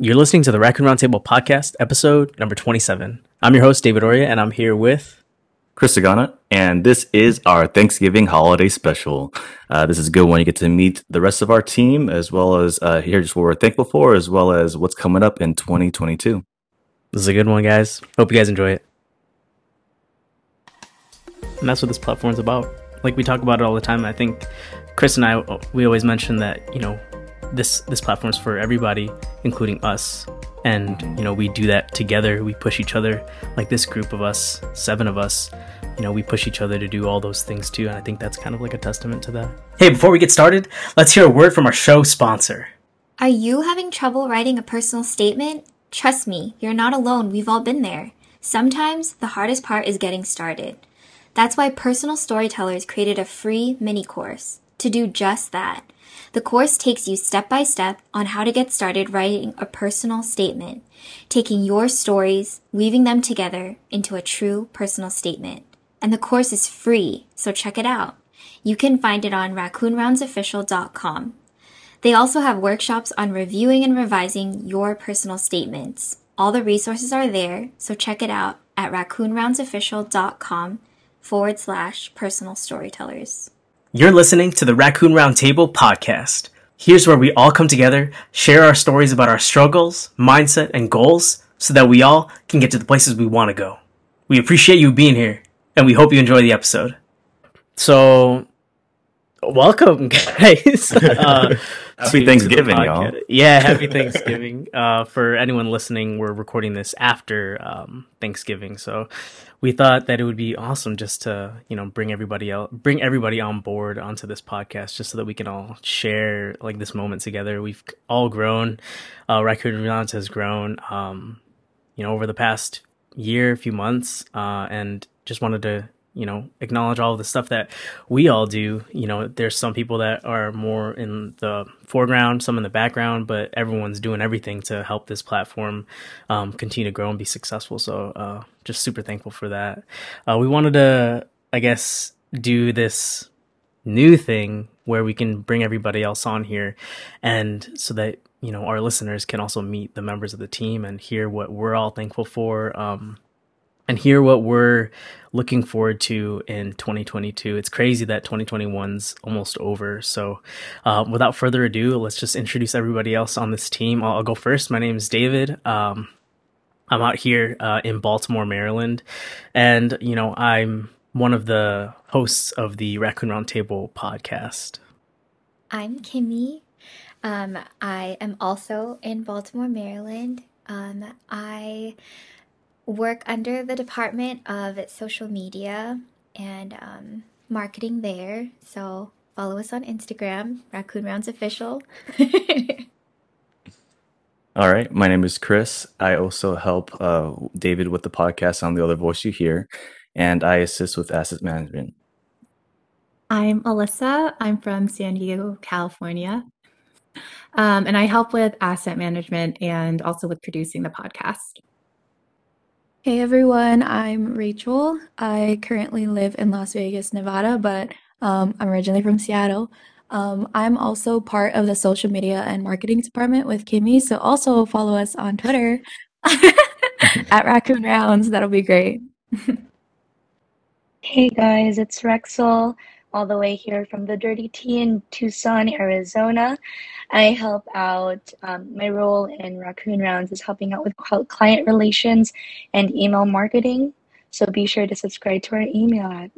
You're listening to the Raccoon Roundtable podcast, episode number 27. I'm your host, David Oria, and I'm here with Chris Sagana, and this is our Thanksgiving holiday special. Uh, this is a good one. You get to meet the rest of our team, as well as uh, hear just what we're thankful for, as well as what's coming up in 2022. This is a good one, guys. Hope you guys enjoy it. And that's what this platform's about. Like we talk about it all the time. I think Chris and I, we always mention that you know this this platform is for everybody, including us. And you know, we do that together. We push each other, like this group of us, seven of us. You know, we push each other to do all those things too. And I think that's kind of like a testament to that. Hey, before we get started, let's hear a word from our show sponsor. Are you having trouble writing a personal statement? Trust me, you're not alone. We've all been there. Sometimes the hardest part is getting started. That's why Personal Storytellers created a free mini course to do just that. The course takes you step by step on how to get started writing a personal statement, taking your stories, weaving them together into a true personal statement. And the course is free, so check it out. You can find it on raccoonroundsofficial.com. They also have workshops on reviewing and revising your personal statements. All the resources are there, so check it out at raccoonroundsofficial.com forward slash personal storytellers. You're listening to the Raccoon Roundtable podcast. Here's where we all come together, share our stories about our struggles, mindset, and goals so that we all can get to the places we want to go. We appreciate you being here, and we hope you enjoy the episode. So, welcome, guys. Uh, happy Thanksgiving, y'all. Yeah, happy Thanksgiving. uh, for anyone listening, we're recording this after um, Thanksgiving, so we thought that it would be awesome just to you know bring everybody else bring everybody on board onto this podcast just so that we can all share like this moment together. We've all grown. Uh raccoon Rounds has grown um you know over the past year a few months uh and just wanted to you know acknowledge all the stuff that we all do. You know there's some people that are more in the foreground some in the background but everyone's doing everything to help this platform um, continue to grow and be successful. So uh, just super thankful for that. Uh, we wanted to i guess do this new thing where we can bring everybody else on here and so that you know our listeners can also meet the members of the team and hear what we're all thankful for. Um, and hear what we're looking forward to in 2022. It's crazy that 2021's almost over. So, uh, without further ado, let's just introduce everybody else on this team. I'll, I'll go first. My name is David. Um, I'm out here uh, in Baltimore, Maryland, and you know I'm one of the hosts of the Raccoon Roundtable podcast. I'm Kimmy. Um, I am also in Baltimore, Maryland. Um, I work under the Department of Social Media and um, marketing there. So follow us on Instagram, Raccoon Rounds Official. All right. My name is Chris. I also help uh, David with the podcast on the other voice you hear, and I assist with asset management. I'm Alyssa. I'm from San Diego, California. Um, and I help with asset management and also with producing the podcast. Hey everyone, I'm Rachel. I currently live in Las Vegas, Nevada, but um, I'm originally from Seattle. Um, I'm also part of the social media and marketing department with Kimmy, so also follow us on Twitter at Raccoon Rounds. That'll be great. hey guys, it's Rexel all the way here from the Dirty T in Tucson, Arizona. I help out, um, my role in Raccoon Rounds is helping out with client relations and email marketing. So be sure to subscribe to our email ad.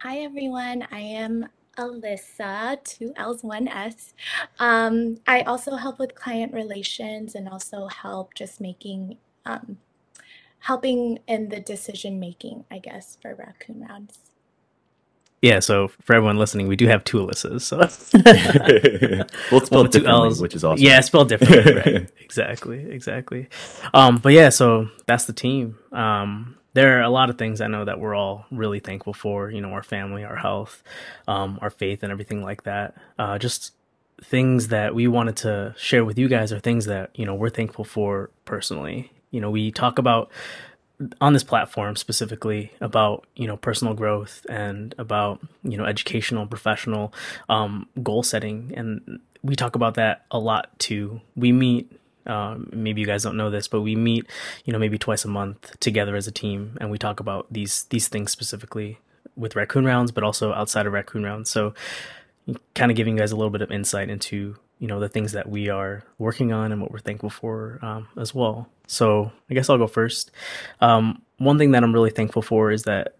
Hi everyone, I am Alyssa, two L's, one S. Um, I also help with client relations and also help just making, um, helping in the decision making, I guess, for Raccoon Rounds. Yeah, so for everyone listening, we do have two Alyssas. So well, it's spelled two L's, which is awesome. Yeah, spelled differently. right. exactly, exactly. Um, but yeah, so that's the team. Um, there are a lot of things I know that we're all really thankful for. You know, our family, our health, um, our faith, and everything like that. Uh, just things that we wanted to share with you guys are things that you know we're thankful for personally. You know, we talk about on this platform specifically about you know personal growth and about you know educational professional um, goal setting and we talk about that a lot too we meet Um, maybe you guys don't know this, but we meet, you know, maybe twice a month together as a team, and we talk about these these things specifically with raccoon rounds, but also outside of raccoon rounds. So, kind of giving you guys a little bit of insight into you know the things that we are working on and what we're thankful for um, as well. So, I guess I'll go first. Um, one thing that I'm really thankful for is that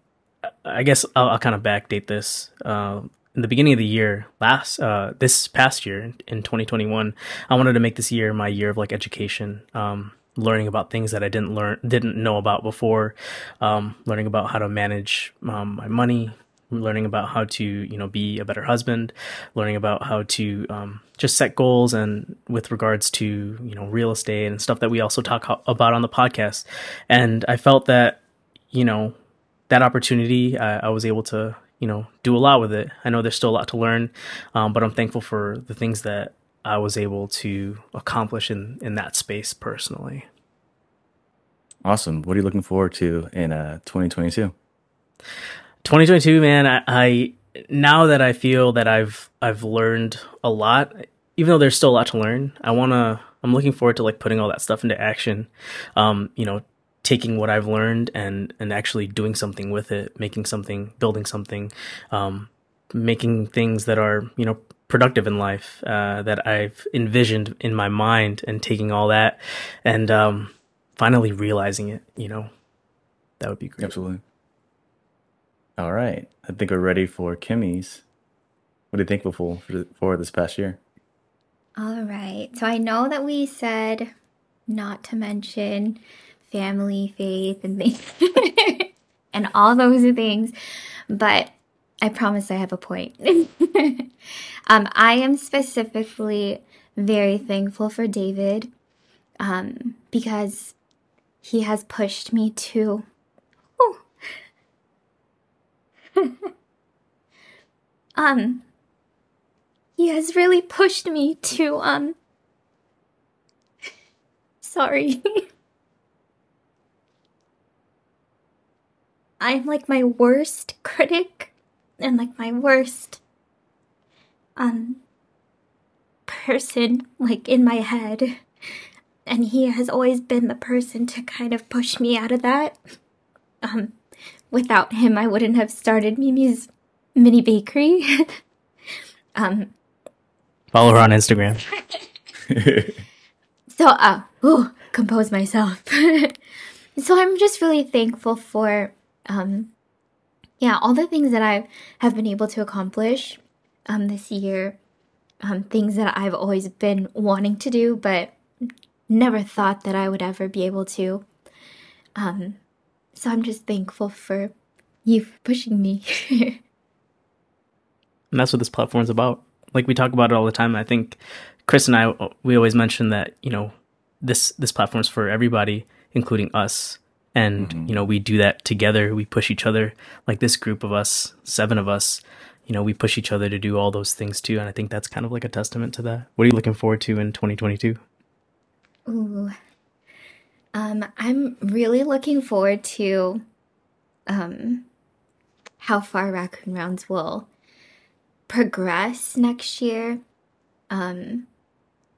I guess I'll, I'll kind of backdate this. Uh, in the beginning of the year, last uh, this past year in 2021, I wanted to make this year my year of like education, um, learning about things that I didn't learn, didn't know about before, um, learning about how to manage um, my money, learning about how to you know be a better husband, learning about how to um, just set goals and with regards to you know real estate and stuff that we also talk about on the podcast. And I felt that you know that opportunity, I, was able to you know do a lot with it. I know there's still a lot to learn, um, but I'm thankful for the things that I was able to accomplish in in that space personally. Awesome. What are you looking forward to in uh 2022? 2022, man. I, I now that I feel that I've I've learned a lot, even though there's still a lot to learn. I wanna. I'm looking forward to like putting all that stuff into action. Um, you know, taking what I've learned and and actually doing something with it, making something, building something, um, making things that are you know productive in life uh, that I've envisioned in my mind, and taking all that and um, finally realizing it. You know, that would be great. Absolutely. All right, I think we're ready for Kimmy's. What are you thankful for for this past year? All right. So I know that we said not to mention family, faith, and things, and all those things. But I promise I have a point. um, I am specifically very thankful for David um, because he has pushed me to. Oh. um, he has really pushed me to um. Sorry. I'm like my worst critic and like my worst um person like in my head. And he has always been the person to kind of push me out of that. Um without him I wouldn't have started Mimi's mini bakery. um follow her on Instagram. so uh ooh, compose myself. so I'm just really thankful for um, yeah, all the things that I have been able to accomplish um, this year, um, things that I've always been wanting to do, but never thought that I would ever be able to. Um, so I'm just thankful for you for pushing me. and that's what this platform is about. Like we talk about it all the time. I think Chris and I we always mention that you know this this platform is for everybody, including us and mm-hmm. you know we do that together we push each other like this group of us seven of us you know we push each other to do all those things too and i think that's kind of like a testament to that what are you looking forward to in 2022 ooh um i'm really looking forward to um how far raccoon rounds will progress next year um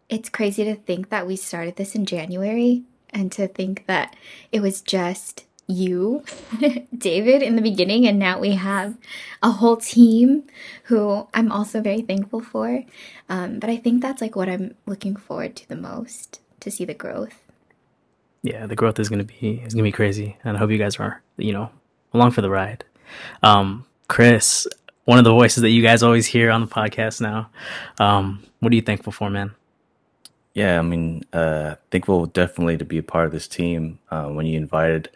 it's crazy to think that we started this in january and to think that it was just you, David, in the beginning, and now we have a whole team who I'm also very thankful for. Um, but I think that's like what I'm looking forward to the most to see the growth. Yeah, the growth is gonna be is gonna be crazy, and I hope you guys are you know along for the ride. Um, Chris, one of the voices that you guys always hear on the podcast now. Um, what are you thankful for, man? Yeah, I mean, uh, thankful definitely to be a part of this team. Uh, when you invited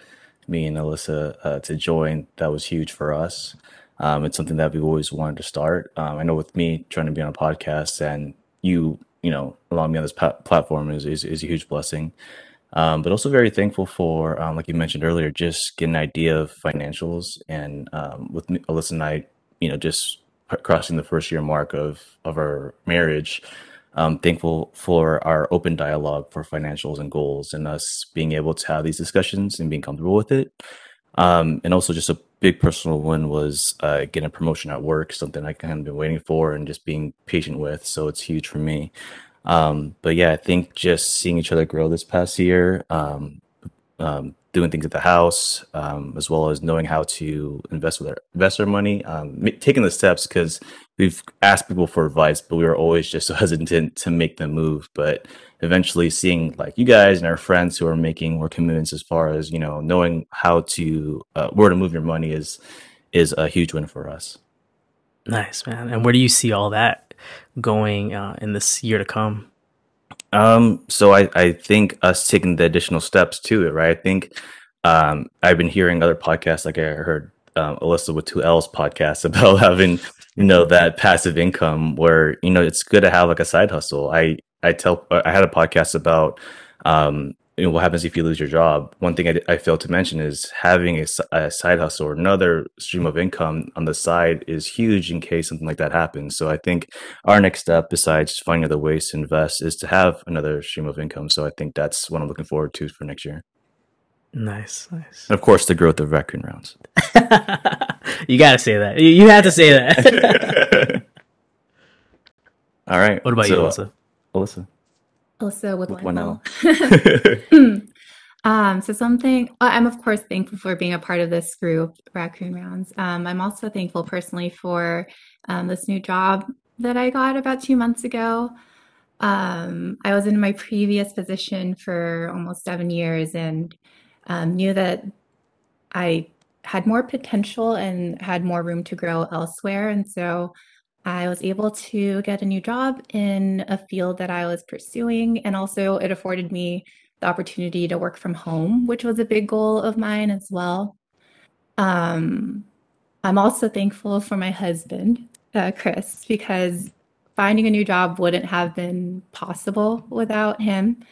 me and Alyssa uh, to join, that was huge for us. Um, it's something that we've always wanted to start. Um, I know with me trying to be on a podcast and you, you know, allowing me on this pa- platform is, is, is a huge blessing. Um, but also very thankful for, um, like you mentioned earlier, just getting an idea of financials and um, with Alyssa and I, you know, just crossing the first year mark of of our marriage I'm thankful for our open dialogue for financials and goals and us being able to have these discussions and being comfortable with it. Um, and also just a big personal one was uh, getting a promotion at work, something I kind of been waiting for and just being patient with. So it's huge for me. Um, but yeah, I think just seeing each other grow this past year, um, um, doing things at the house, um, as well as knowing how to invest with our investor money, um, taking the steps because we've asked people for advice, but we were always just so hesitant to make the move. But eventually, seeing like you guys and our friends who are making more commitments as far as you know, knowing how to uh, where to move your money is is a huge win for us. Nice man. And where do you see all that going uh, in this year to come? Um, so I, I think us taking the additional steps to it, right? I think um, I've been hearing other podcasts, like I heard um, Alyssa with two L's podcast about having, you know, that passive income where, you know, it's good to have like a side hustle. I, I tell, I had a podcast about, um, you know, what happens if you lose your job? One thing I, I failed to mention is having a, a, side hustle or another stream of income on the side is huge in case something like that happens. So I think our next step, besides finding other ways to invest, is to have another stream of income. So I think that's what I'm looking forward to for next year. Nice, nice. And of course, the growth of raccoon rounds. you got to say that. You, have to say that. All right. What about so, you, Alyssa? Alyssa. Also with, with one L. um, so something I'm of course thankful for being a part of this group, Raccoon Rounds. Um, I'm also thankful personally for um, this new job that I got about two months ago. Um, I was in my previous position for almost seven years and um, knew that I had more potential and had more room to grow elsewhere. And so I was able to get a new job in a field that I was pursuing. And also, it afforded me the opportunity to work from home, which was a big goal of mine as well. Um, I'm also thankful for my husband, uh, Chris, because finding a new job wouldn't have been possible without him.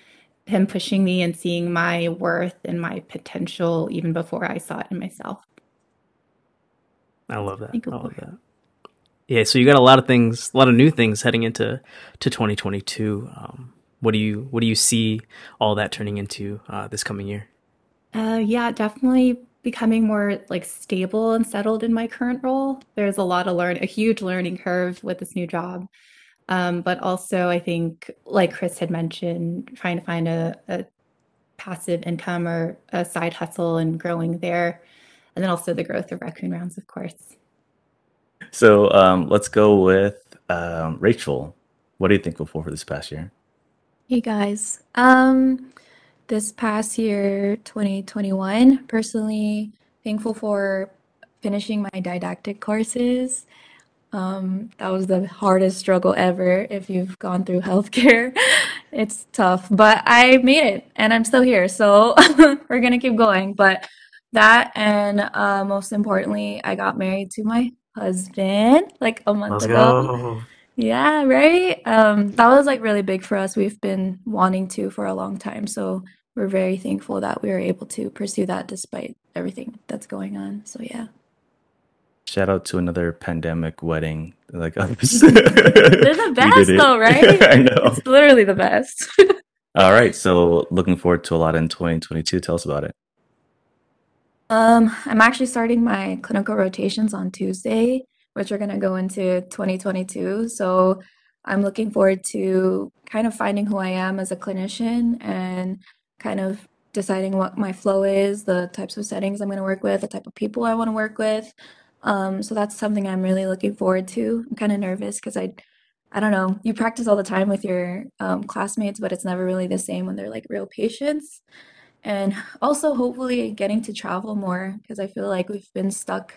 Him pushing me and seeing my worth and my potential even before I saw it in myself. I love that. I love that. Yeah, so you got a lot of things, a lot of new things heading into to 2022. Um, what do you what do you see all that turning into uh, this coming year? Uh, yeah, definitely becoming more like stable and settled in my current role. There's a lot of learn, a huge learning curve with this new job, um, but also I think, like Chris had mentioned, trying to find a, a passive income or a side hustle and growing there, and then also the growth of Raccoon Rounds, of course. So um, let's go with um, Rachel. What are you thankful for for this past year? Hey guys. Um, this past year, 2021, personally thankful for finishing my didactic courses. Um, that was the hardest struggle ever. If you've gone through healthcare, it's tough, but I made it and I'm still here. So we're gonna keep going. But that and uh, most importantly, I got married to my husband like a month Let's ago. go. Yeah, right. Um, that was like really big for us. We've been wanting to for a long time, so we're very thankful that we were able to pursue that despite everything that's going on. So yeah. Shout out to another pandemic wedding. Like others. They're the best though, right? I know. It's literally the best. All right. So looking forward to a lot in 2022. Tell us about it. Um, I'm actually starting my clinical rotations on Tuesday, which are going to go into 2022. So I'm looking forward to kind of finding who I am as a clinician and kind of deciding what my flow is, the types of settings I'm going to work with, the type of people I want to work with. Um, so that's something I'm really looking forward to. I'm kind of nervous because I, I don't know, you practice all the time with your um, classmates, but it's never really the same when they're like real patients and also hopefully getting to travel more because I feel like we've been stuck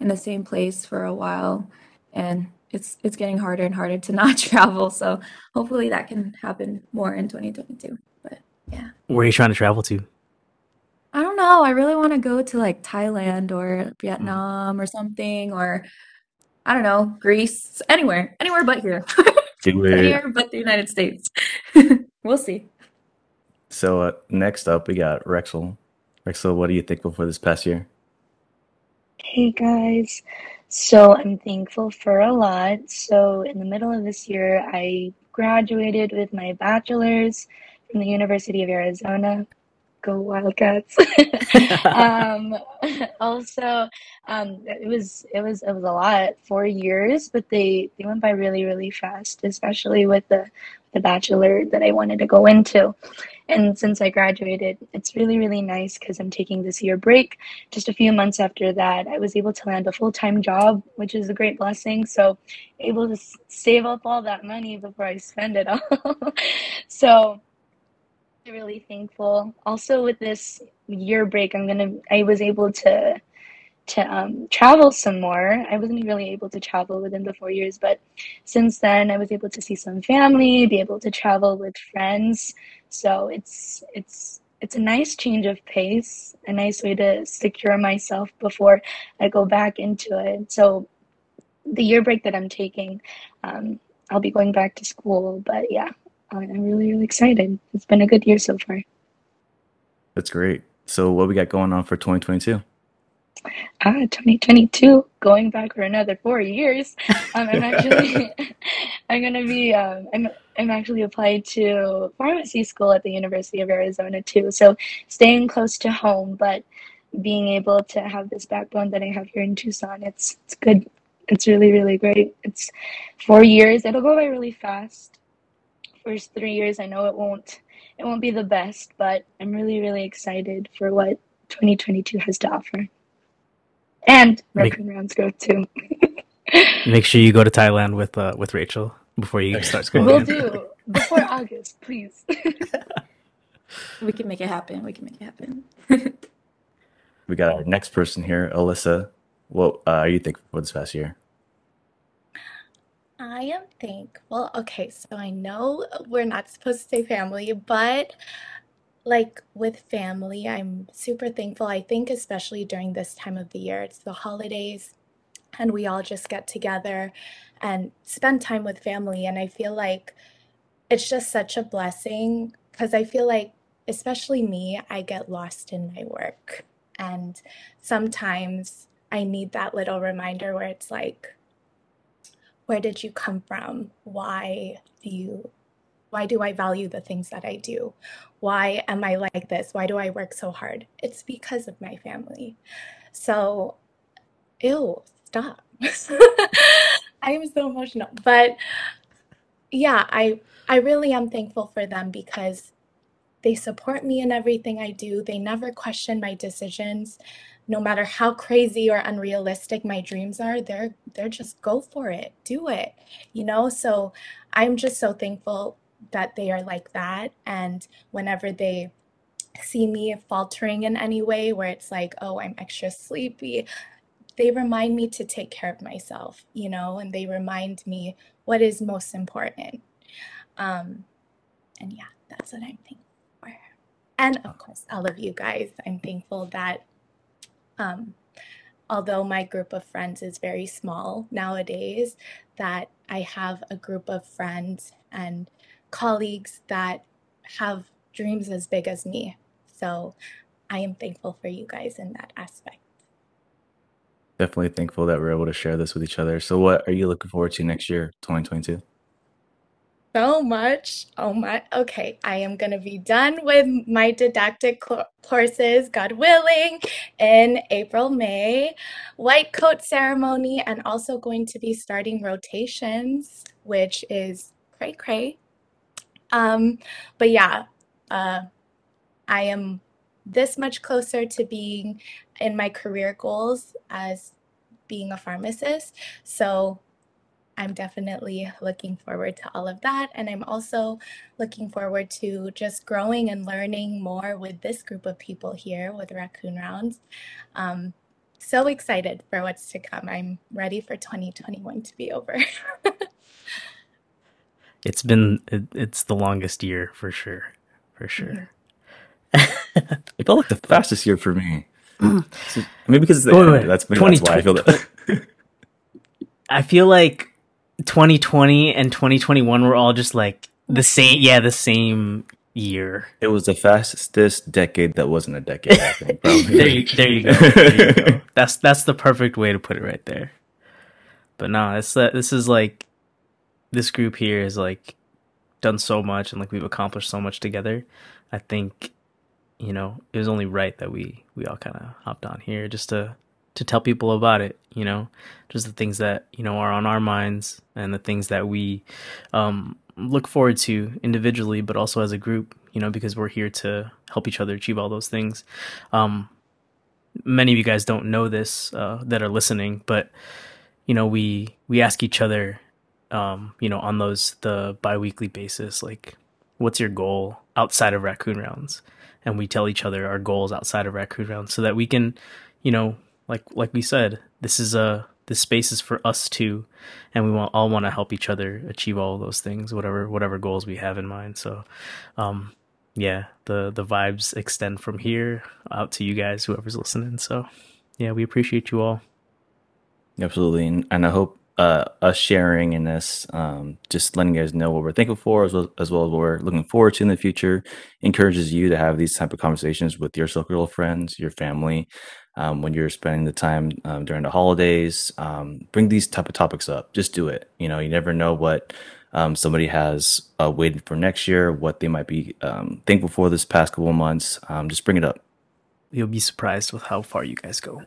in the same place for a while and it's it's getting harder and harder to not travel. So hopefully that can happen more in 2022 but yeah. Where are you trying to travel to? I don't know. I really want to go to like Thailand or Mm. Vietnam or something or I don't know Greece. Anywhere anywhere but here. Anywhere but the United States. We'll see So uh, next up, we got Rexel. Rexel, what are you thankful for this past year? Hey guys, so I'm thankful for a lot. So, in the middle of this year, I graduated with my bachelor's from the University of Arizona. Go Wildcats! um, also, um, it was it was it was a lot, four years, but they they went by really really fast, especially with the the bachelor that I wanted to go into. And since I graduated, it's really, really nice because I'm taking this year break. Just a few months after that, I was able to land a full time job, which is a great blessing. So, able to save up all that money before I spend it all. so, really thankful. Also, with this year break, I'm gonna, I was able to to um, travel some more. I wasn't really able to travel within the four years, but since then I was able to see some family, be able to travel with friends. So it's it's it's a nice change of pace, a nice way to secure myself before I go back into it. So the year break that I'm taking, um, I'll be going back to school. But yeah, I'm really really excited. It's been a good year so far. That's great. So what we got going on for 2022? Ah, 2022, going back for another four years. Um, I'm actually, I'm gonna be, um, I'm, I'm actually applied to pharmacy school at the University of Arizona too. So staying close to home, but being able to have this backbone that I have here in Tucson, it's it's good. It's really really great. It's four years. It'll go by really fast. First three years, I know it won't. It won't be the best, but I'm really really excited for what 2022 has to offer and Raccoon make, Rounds go too. make sure you go to Thailand with uh, with Rachel before you start school. We'll do before August, please. we can make it happen. We can make it happen. we got our next person here, Alyssa. What uh, are you thankful for this past year? I am thankful. Okay, so I know we're not supposed to say family, but like with family, I'm super thankful. I think, especially during this time of the year, it's the holidays, and we all just get together and spend time with family. And I feel like it's just such a blessing because I feel like, especially me, I get lost in my work. And sometimes I need that little reminder where it's like, where did you come from? Why do you why do I value the things that I do? Why am I like this? Why do I work so hard? It's because of my family. So, ew, stop. I am so emotional. But yeah, I I really am thankful for them because they support me in everything I do. They never question my decisions. No matter how crazy or unrealistic my dreams are, they're they're just go for it. Do it. You know? So I'm just so thankful that they are like that. And whenever they see me faltering in any way, where it's like, oh, I'm extra sleepy, they remind me to take care of myself, you know, and they remind me what is most important. Um, and yeah, that's what I'm thankful for. And of course, all of you guys, I'm thankful that um, although my group of friends is very small nowadays, that I have a group of friends and colleagues that have dreams as big as me. So I am thankful for you guys in that aspect. Definitely thankful that we're able to share this with each other. So, what are you looking forward to next year, 2022? So much. Oh my. Okay. I am going to be done with my didactic courses, God willing, in April, May. White coat ceremony, and also going to be starting rotations, which is cray cray. Um, but yeah, uh, I am this much closer to being in my career goals as being a pharmacist. So I'm definitely looking forward to all of that. And I'm also looking forward to just growing and learning more with this group of people here with Raccoon Rounds. Um, so excited for what's to come. I'm ready for 2021 to be over. It's been it, it's the longest year for sure, for sure. It felt like the fastest year for me. maybe because it's the, wait, wait, that's maybe that's why I feel that. I feel like 2020 and 2021 were all just like the same. Yeah, the same year. It was the fastest decade that wasn't a decade. I think. there, you, there you go. There you go. That's that's the perfect way to put it right there. But no, it's uh, this is like this group here has like done so much and like we've accomplished so much together. I think you know it was only right that we we all kind of hopped on here just to to tell people about it. You know, just the things that you know are on our minds and the things that we um look forward to individually, but also as a group. You know, because we're here to help each other achieve all those things. Um, many of you guys don't know this uh, that are listening, but you know, we we ask each other, um, you know, on those the biweekly basis, like, what's your goal outside of raccoon rounds? And we tell each other our goals outside of raccoon rounds, so that we can, you know, like like we said, this is a this space is for us too, and we want all want to help each other achieve all those things, whatever whatever goals we have in mind. So, um, yeah, the the vibes extend from here out to you guys, whoever's listening. So, yeah, we appreciate you all. Absolutely, and, and I hope uh, us sharing in this, um, just letting you guys know what we're thankful for, as well, as well as what we're looking forward to in the future, encourages you to have these type of conversations with your circle of friends, your family, um, when you're spending the time um, during the holidays. Um, bring these type of topics up. Just do it. You know, you never know what um, somebody has uh, waited for next year, what they might be um, thankful for this past couple months. Um, just bring it up. You'll be surprised with how far you guys go.